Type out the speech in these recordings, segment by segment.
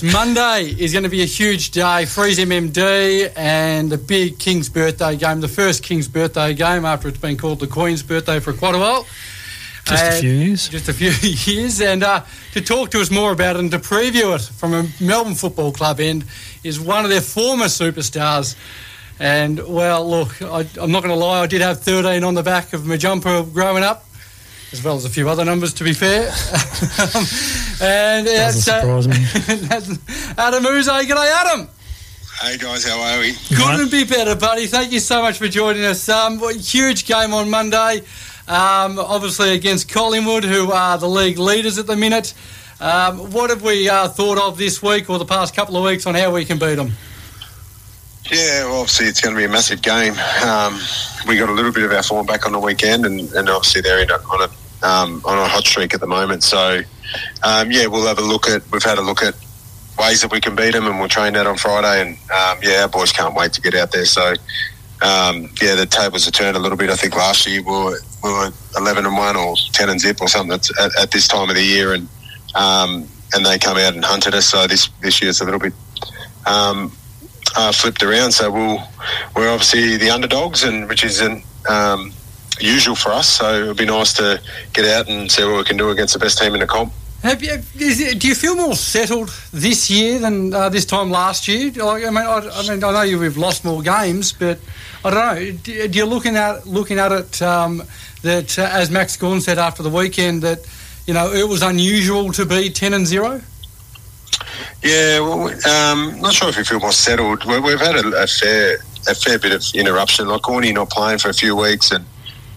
Monday is going to be a huge day. Freeze MND and the big King's birthday game, the first King's birthday game after it's been called the Queen's birthday for quite a while. Just a few years. Just a few years. And uh, to talk to us more about it and to preview it from a Melbourne Football Club end is one of their former superstars. And, well, look, I, I'm not going to lie, I did have 13 on the back of my jumper growing up as well as a few other numbers, to be fair. and Doesn't surprise me. Adem Yze, g'day, Adem. Hey guys, how are we? Couldn't be better, buddy. Thank you so much for joining us. Um, huge game on Monday, um, obviously against Collingwood, who are the league leaders at the minute. Um, what have we uh, thought of this week or the past couple of weeks on how we can beat them? Yeah, well, obviously it's going to be a massive game. Um, we got a little bit of our form back on the weekend, and, and obviously they're in on a um, on a hot streak at the moment. So, um, yeah, we'll have a look at. We've had a look at ways that we can beat them, and we'll train that on Friday. And um, yeah, our boys can't wait to get out there. So, um, yeah, the tables have turned a little bit. I think last year we were, we were eleven and one or ten and zip or something at, at this time of the year, and um, and they come out and hunted us. So this this year it's a little bit. Uh, flipped around. So we'll we're obviously the underdogs, and which isn't um, usual for us. So it'll be nice to get out and see what we can do against the best team in the comp. You, it, do you feel more settled this year than uh, this time last year? Like, I mean, I, I, mean, I know you've lost more games, but I don't know. Do, do you looking at looking at it um, that, uh, as Max Gawn said after the weekend, that you know it was unusual to be ten and zero? Yeah, well, um, not sure if we feel more settled. We, we've had a, a, fair a fair bit of interruption. Like Gawny not playing for a few weeks, and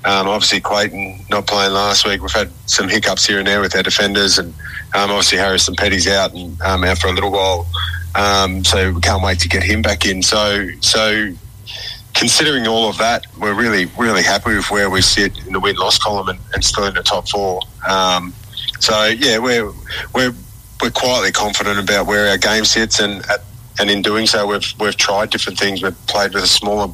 um, obviously Clayton not playing last week. We've had some hiccups here and there with our defenders, and um, obviously Harrison Petty's out and um, out for a little while. Um, so we can't wait to get him back in. So so considering all of that, we're really really happy with where we sit in the win loss column and, and still in the top four. Um, so yeah, we're we're we're quietly confident about where our game sits, and and in doing so, we've we've tried different things. We've played with a smaller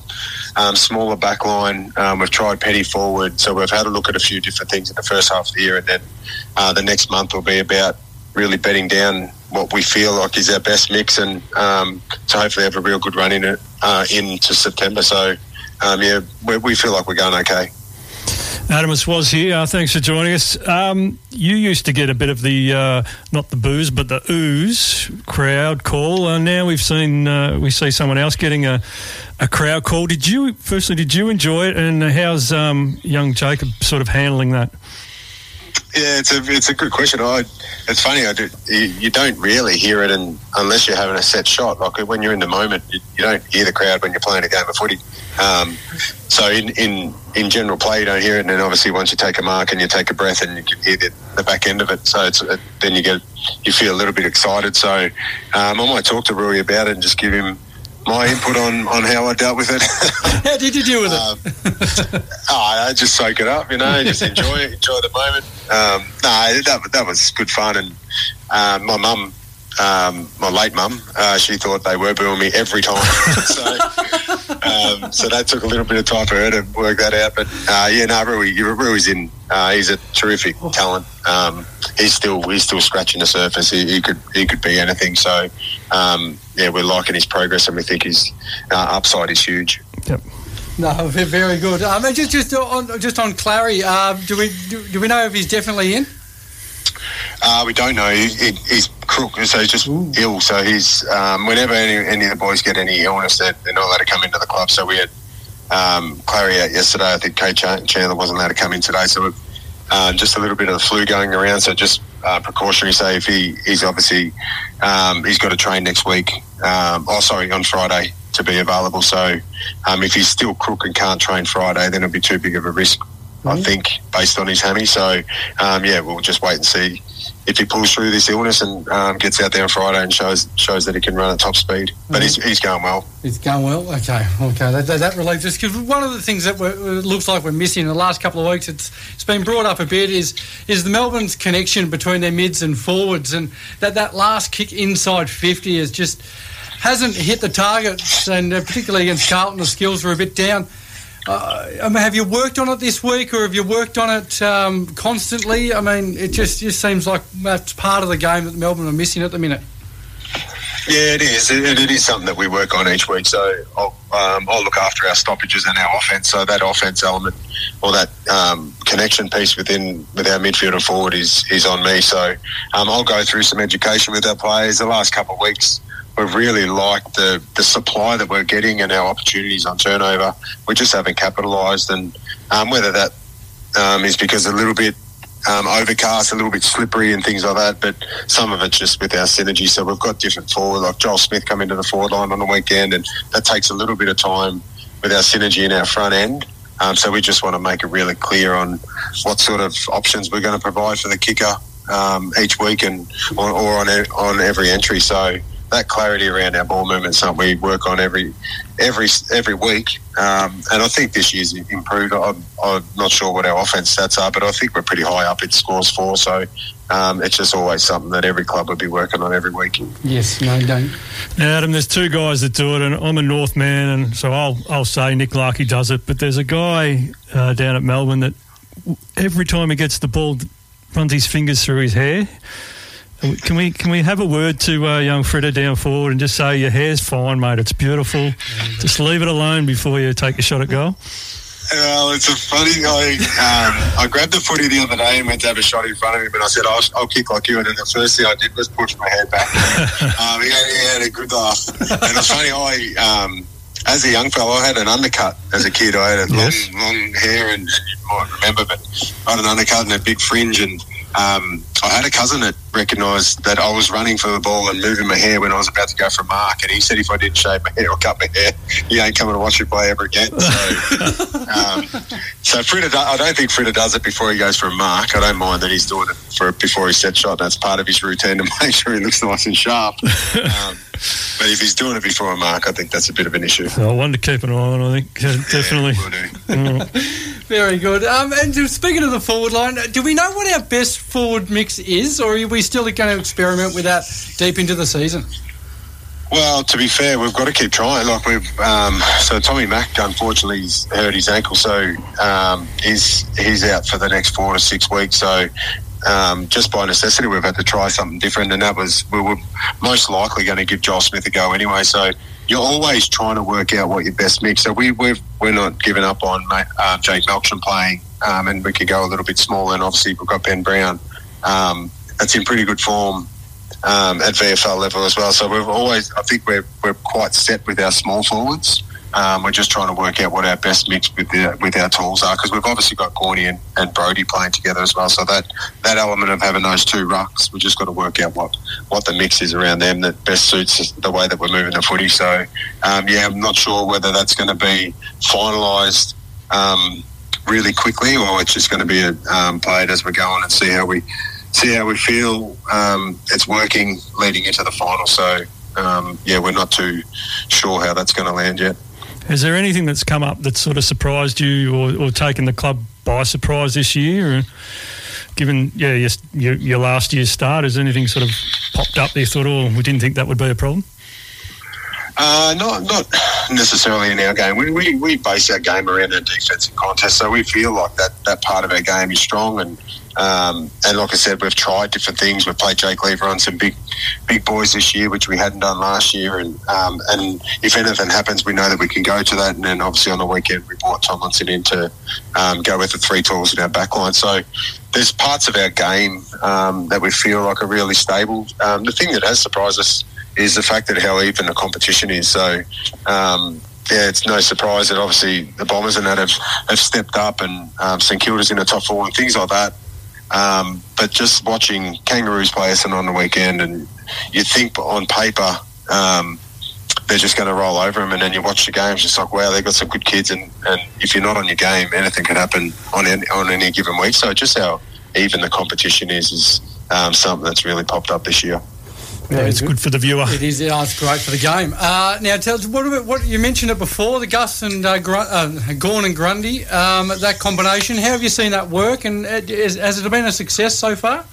um, smaller back line. Um, we've tried petty forward, so we've had a look at a few different things in the first half of the year, and then uh, the next month will be about really betting down what we feel like is our best mix, and um, to hopefully have a real good run in it uh, into September. So um, yeah, we, we feel like we're going okay. Adamus was here. Uh, thanks for joining us. Um, you used to get a bit of the uh, not the booze, but the ooze crowd call. Uh, now we've seen uh, we see someone else getting a, a crowd call. Did you firstly? Did you enjoy it? And how's um, young Jacob sort of handling that? Yeah, it's a it's a good question. I it's funny. I do, you, you don't really hear it, and unless you're having a set shot. Like when you're in the moment, you, you don't hear the crowd when you're playing a game of footy. Um, so in, in in general play, you don't hear it, and then obviously once you take a mark and you take a breath, and you can hear the, the back end of it. So it's it, then you get you feel a little bit excited. So um, I might talk to Rory about it and just give him my input on, on how I dealt with it. how did you deal with it? Um, oh, I just soak it up, you know, just enjoy it, enjoy the moment. Um, no, that, that was good fun. And uh, my mum, um, my late mum, uh, she thought they were booing me every time. so, um, so that took a little bit of time for her to work that out. But uh, yeah, no, Rui, Rui's in. Uh, he's a terrific talent. Um, he's still he's still scratching the surface. He, he could he could be anything. So um, yeah, we're liking his progress, and we think his uh, upside is huge. Yep. No, very good. Um, just just on just on Clary, uh, do we do, do, we know if he's definitely in? Uh, we don't know. He, he, he's crook, so he's just Ooh. ill. So he's um, whenever any, any, of the boys get any illness, they're, they're, not allowed to come into the club. So we had um, Clary out yesterday. I think Kade Chandler wasn't allowed to come in today. So uh, just a little bit of the flu going around. So just uh, precautionary. So if he he's obviously um, he's got to train next week. Um, oh, sorry, on Friday to be available. So um, if he's still crook and can't train Friday, then it'll be too big of a risk. Mm-hmm. I think based on his hammy. So um, yeah, we'll just wait and see if he pulls through this illness and um, gets out there on Friday and shows shows that he can run at top speed. But mm-hmm. he's, he's going well. He's going well. Okay, okay. That, that, that relieves us because one of the things that looks like we're missing in the last couple of weeks, it's it's been brought up a bit, is is the Melbourne's connection between their mids and forwards, and that that last kick inside fifty is just hasn't hit the targets, and uh, particularly against Carlton, the skills were a bit down. Uh, I mean, have you worked on it this week, or have you worked on it um, constantly? I mean, it just just seems like that's part of the game that Melbourne are missing at the minute. Yeah, it is. It, it is something that we work on each week. So I'll, um, I'll look after our stoppages and our offense. So that offense element or that um, connection piece within with our midfield and forward is is on me. So um, I'll go through some education with our players. The last couple of weeks, we've really liked the the supply that we're getting and our opportunities on turnover. We just haven't capitalised, and um, whether that um, is because a little bit um, overcast, a little bit slippery and things like that. But some of it's just with our synergy. So we've got different forward, like Joel Smith come into the forward line on the weekend, and that takes a little bit of time with our synergy in our front end. Um, so we just want to make it really clear on what sort of options we're going to provide for the kicker um, each week and or, or on on every entry. So that clarity around our ball movement is something we work on every every every week. Um, and I think this year's improved. I'm, I'm, not sure what our offense stats are, but I think we're pretty high up in scores for. So um, it's just always something that every club would be working on every week. Yes, no, don't. Now, Adem, there's two guys that do it, and I'm a North man, and so I'll I'll say Nick Larkey does it. But there's a guy uh, down at Melbourne that every time he gets the ball, runs his fingers through his hair. Can we can we have a word to uh, young Frida down forward and just say your hair's fine, mate. It's beautiful. just leave it alone before you take a shot at goal. Well, it's a funny. I um, I grabbed the footy the other day and went to have a shot in front of him, and I said, "I'll, I'll kick like you." And then the first thing I did was push my head back. um, he, had, he, had, a good laugh, and it's funny. I um, as a young fellow, I had an undercut as a kid. I had a yes. long, long hair, and, and you might remember, but I had an undercut and a big fringe, and um, I had a cousin that recognised that I was running for the ball and moving my hair when I was about to go for a mark, and he said if I didn't shave my hair or cut my hair, he ain't coming to watch me play ever again. So, um, so I don't think Frida does it before he goes for a mark. I don't mind that he's doing it for before he sets shot. That's part of his routine to make sure he looks nice and sharp. Um, but if he's doing it before a mark, I think that's a bit of an issue. I one to keep an eye on. I think definitely. Yeah, Very good. Um, and speaking of the forward line, do we know what our best forward mix is, or are we still going to experiment with that deep into the season? Well, to be fair, we've got to keep trying. Like we've, um, so Tommy Mack unfortunately he's hurt his ankle, so um, he's he's out for the next four to six weeks. So um, just by necessity, we've had to try something different, and that was we were most likely going to give Joel Smith a go anyway. So you're always trying to work out what your best mix. So we we've, we're not giving up on uh, Jake Melksham playing, um, and we could go a little bit smaller. And obviously we've got Ben Brown. Um, that's in pretty good form um, at VFL level as well. So we've always, I think we're we're quite set with our small forwards. Um, we're just trying to work out what our best mix with the, with our tools are because we've obviously got Gordy and, and Brodie playing together as well. So that that element of having those two rucks, we just got to work out what, what the mix is around them that best suits the way that we're moving the footy. So um, yeah, I'm not sure whether that's going to be finalised um, really quickly or it's just going to be um, played as we go on and see how we see how we feel. Um, it's working leading into the final. So um, yeah, we're not too sure how that's going to land yet. Is there anything that's come up that sort of surprised you or, or taken the club by surprise this year? Or given yeah your, your, your, last year's start, has anything sort of popped up that you thought, oh, we didn't think that would be a problem? Uh, not not necessarily in our game. We, we, we base our game around our defensive contest, so we feel like that, that part of our game is strong and um, and like I said, we've tried different things. We've played Jake Lever on some big, big boys this year, which we hadn't done last year. And um, and if anything happens, we know that we can go to that. And then obviously on the weekend, we brought Tomlinson in to um, go with the three tools in our backline. So there's parts of our game um, that we feel like are really stable. Um, the thing that has surprised us is the fact that how even the competition is. So um, yeah, it's no surprise that obviously the Bombers and that have, have stepped up and um, St Kilda's in the top four and things like that. Um, but just watching Kangaroos play Essendon on the weekend, and you think on paper um, they're just going to roll over them, and then you watch the games, it's like wow, they've got some good kids, and, and if you're not on your game, anything can happen on any, on any given week. So just how even the competition is is um, something that's really popped up this year. Yeah, it's good. good. for the viewer. It is. Yeah, it's great for the game. Uh, now, tell us what about what you mentioned it before the Gus and uh, Gr- uh, Gawn and Grundy um, that combination. How have you seen that work, and uh, has it been a success so far?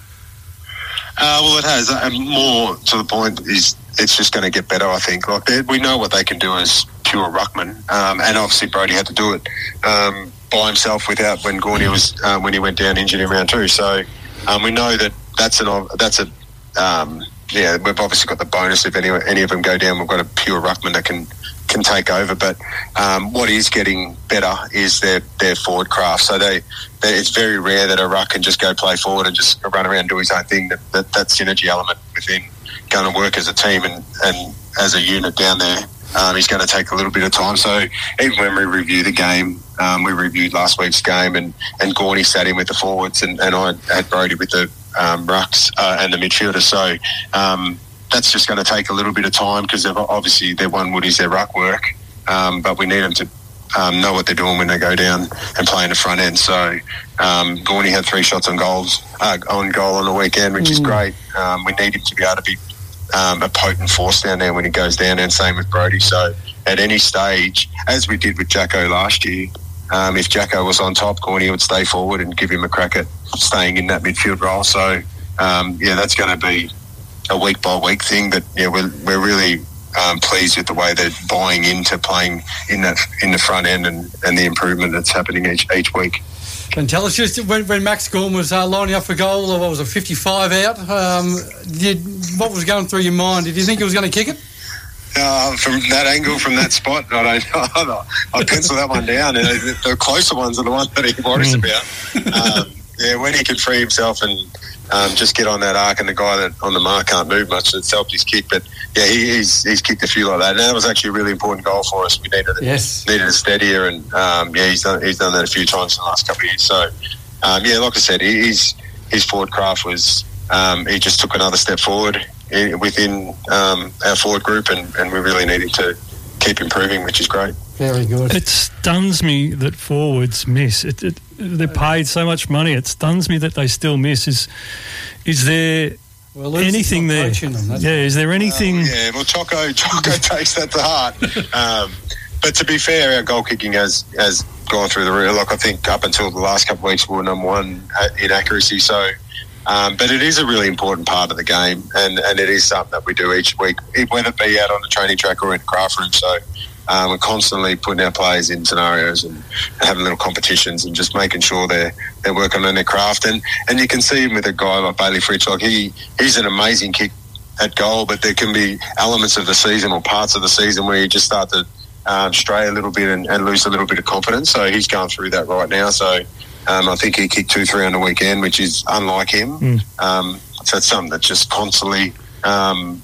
Uh, well, it has. And more to the point is it's just going to get better. I think. Like we know what they can do as pure ruckman, um, and obviously Brodie had to do it um, by himself without when Gordy was uh, when he went down injured in round two. So um, we know that that's an that's a um, yeah, we've obviously got the bonus if any any of them go down. We've got a pure ruckman that can can take over. But um, what is getting better is their their forward craft. So they, they, it's very rare that a ruck can just go play forward and just run around and do his own thing. That that, that synergy element within going to work as a team and, and as a unit down there. Um, he's going to take a little bit of time. So even when we review the game, um, we reviewed last week's game, and and Gawny sat in with the forwards, and, and I had Brodie with the um, rucks uh, and the midfielder. So um, that's just going to take a little bit of time because obviously their one wood is their ruck work, um, but we need them to um, know what they're doing when they go down and play in the front end. So um, Gawny had three shots on goals uh, on goal on the weekend, which mm. is great. Um, we need him to be able to be um, a potent force down there when he goes down, and same with Brodie. So at any stage, as we did with Jacko last year, um, if Jacko was on top, Gawny would stay forward and give him a crack at staying in that midfield role. So um, yeah, that's going to be a week by week thing. But yeah, we're we're really um, pleased with the way they're buying into playing in that in the front end and, and the improvement that's happening each each week. And tell us just when, when Max Gawn was uh, lining up for goal, what was it, 55 out? Um, did, what was going through your mind? Did you think he was going to kick it? Uh, from that angle, from that spot, I don't know. I pencil that one down. The, the closer ones are the ones that he worries mm. about. Um, yeah, when he can free himself and um, just get on that arc, and the guy that on the mark can't move much. It's helped his kick, but yeah, he, he's he's kicked a few like that, and that was actually a really important goal for us. We needed yes. needed a steadier, and um, yeah, he's done he's done that a few times in the last couple of years. So um, yeah, like I said, he's his forward craft was um, he just took another step forward within um, our forward group, and, and we really needed to keep improving, which is great. Very good. It stuns me that forwards miss. It, it, they're paid so much money. It stuns me that they still miss. Is is there well, anything there? Them, yeah, is there anything? Uh, yeah, well, Choco Choco takes that to heart. Um, but to be fair, our goal kicking has has gone through the roof. Like I think up until the last couple of weeks, we were number one in accuracy. So. Um, but it is a really important part of the game, and, and it is something that we do each week, whether it be out on the training track or in the craft room. So um, we're constantly putting our players in scenarios and having little competitions and just making sure they're they're working on their craft. And and you can see with a guy like Bailey Fritsch, like he he's an amazing kick at goal, but there can be elements of the season or parts of the season where you just start to um, stray a little bit and, and, lose a little bit of confidence. So he's going through that right now. So um, I think he kicked two, three on the weekend, which is unlike him. Mm. Um, so it's something that just constantly um,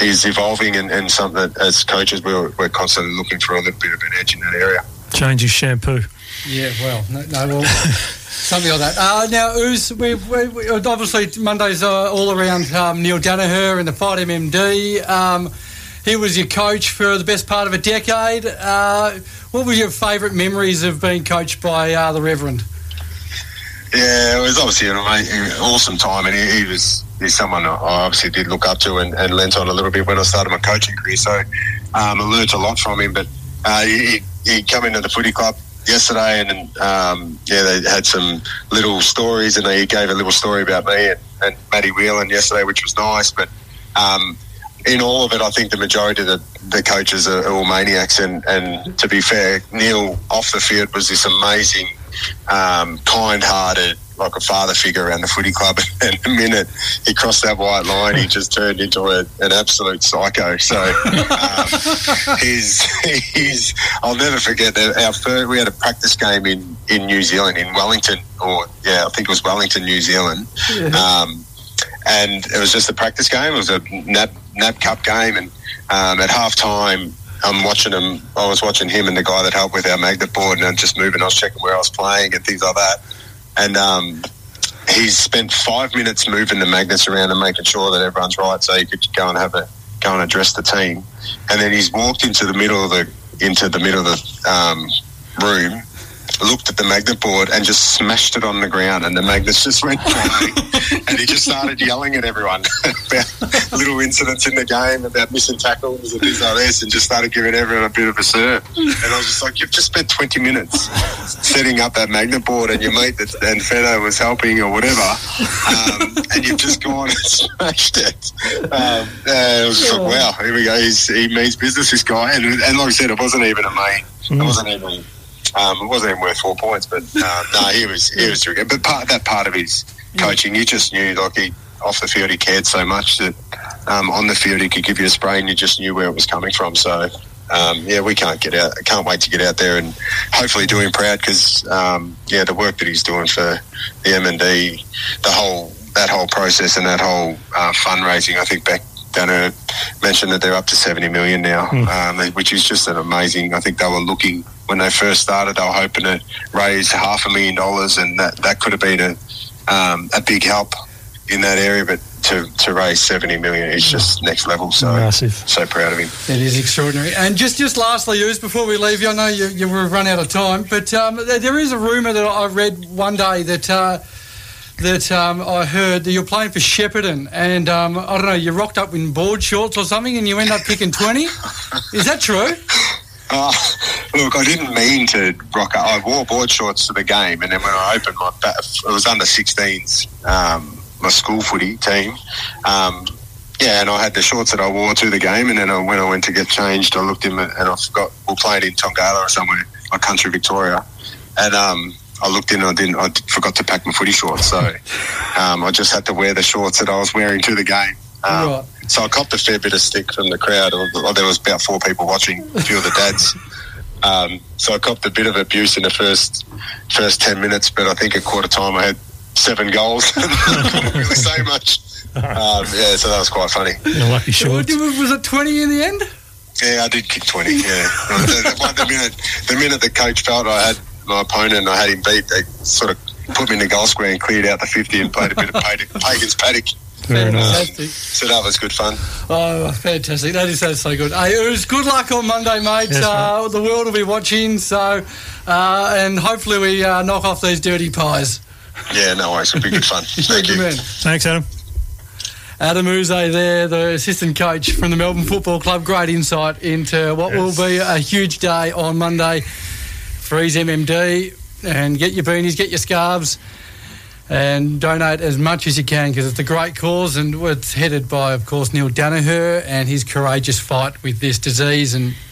is evolving and, and something that as coaches we're, we're constantly looking for a little bit of an edge in that area. Change his shampoo. Yeah, well, no, no well, something like that. Uh, now, Ooze, we, we, we, obviously Monday's uh, all around um, Neale Daniher and the Fight MND. Um, he was your coach for the best part of a decade. Uh, what were your favourite memories of being coached by uh, the Reverend? Yeah, it was obviously an awesome time, and he, he was he's someone I obviously did look up to and, and lent on a little bit when I started my coaching career. So um, I learnt a lot from him. But uh, he, he come into the footy club yesterday, and um, yeah, they had some little stories, and he gave a little story about me and, and Matty Whelan yesterday, which was nice. But um, in all of it, I think the majority of the, the coaches are, all maniacs. And, and to be fair, Neale off the field was this amazing, um, kind-hearted, like a father figure around the footy club. And the minute he crossed that white line, he just turned into a, an absolute psycho. So um, he's, he's, I'll never forget that our first, we had a practice game in, in New Zealand, in Wellington, or yeah, I think it was Wellington, New Zealand. Yeah. Um, and it was just a practice game. It was a NAB, NAB Cup game. And um, at half time, I'm watching him. I was watching him and the guy that helped with our magnet board, and I'm just moving. I was checking where I was playing and things like that and um, he's spent five minutes moving the magnets around and making sure that everyone's right, so he could go and have a go and address the team. And then he's walked into the middle of the into the middle of the um, room looked at the magnet board and just smashed it on the ground, and the magnets just went flying. and he just started yelling at everyone about little incidents in the game, about missing tackles and things like this, and just started giving everyone a bit of a serve. And I was just like, "You've just spent 20 minutes setting up that magnet board, and your mate that, and Fedor was helping or whatever, um, and you've just gone and smashed it." Um, it was like, "Wow, here we go. He's, he means business, this guy." And, and like I said, it wasn't even a main. It wasn't even um, it wasn't even worth four points, but uh, no, he was he was But part that part of his coaching, you just knew like he off the field he cared so much that um, on the field. He could give you a spray, and you just knew where it was coming from. So. Um, yeah, we can't get out. Can't wait to get out there and hopefully do him proud because um, yeah, the work that he's doing for the M and D, the whole that whole process and that whole uh, fundraising. I think Bec Daniher mentioned that they're up to seventy million now, um, which is just an amazing. I think they were looking when they first started. They were hoping to raise half a million dollars, and that that could have been a um, a big help in that area, but. To, to raise 70 million is just next level. So Massive. so proud of him. It is extraordinary. And just, just lastly, Ooze, before we leave you, I know you, you've run out of time, but um, there there is a rumour that I read one day that uh, that um, I heard that you're playing for Shepparton, and um, I don't know, you rocked up in board shorts or something, and you end up picking 20. Is that true? Uh, look, I didn't mean to rock up. I wore board shorts to the game, and then when I opened my, ba- it was under 16s, um, my school footy team. Um, yeah, and I had the shorts that I wore to the game, and then I, when I went to get changed, I looked in and I forgot we are playing in Tongala or somewhere, like country Victoria, and um, I looked in and I didn't. I forgot to pack my footy shorts, so um, I just had to wear the shorts that I was wearing to the game. Um, Right. So I copped a fair bit of stick from the crowd. Or, or there was about four people watching, a few of the dads. Um, so I copped a bit of abuse in the first first ten minutes, but I think at quarter time I had seven goals. Couldn't really say much. Um, yeah, so that was quite funny. Your lucky shorts. Was it 20 in the end? Yeah, I did kick twenty. Yeah, the, the, the minute the minute the coach felt I had my opponent and I had him beat, they sort of put me in the goal square and cleared out the fifty and played a bit of Pag- Pagans paddock. Very nice. Fantastic. So that was good fun. Oh, fantastic. That is so, so good. Hey, it was good luck on Monday, mate. Yes, uh, the world will be watching, so, uh, and hopefully we uh, knock off these dirty pies. Yeah, no worries. It'll be good fun. Thank you. man. Thanks, Adem. Adem Yze there, the assistant coach from the Melbourne Football Club. Great insight into what Yes. will be a huge day on Monday his MND. And get your beanies, get your scarves, and donate as much as you can because it's a great cause and it's headed by, of course, Neale Daniher and his courageous fight with this disease. And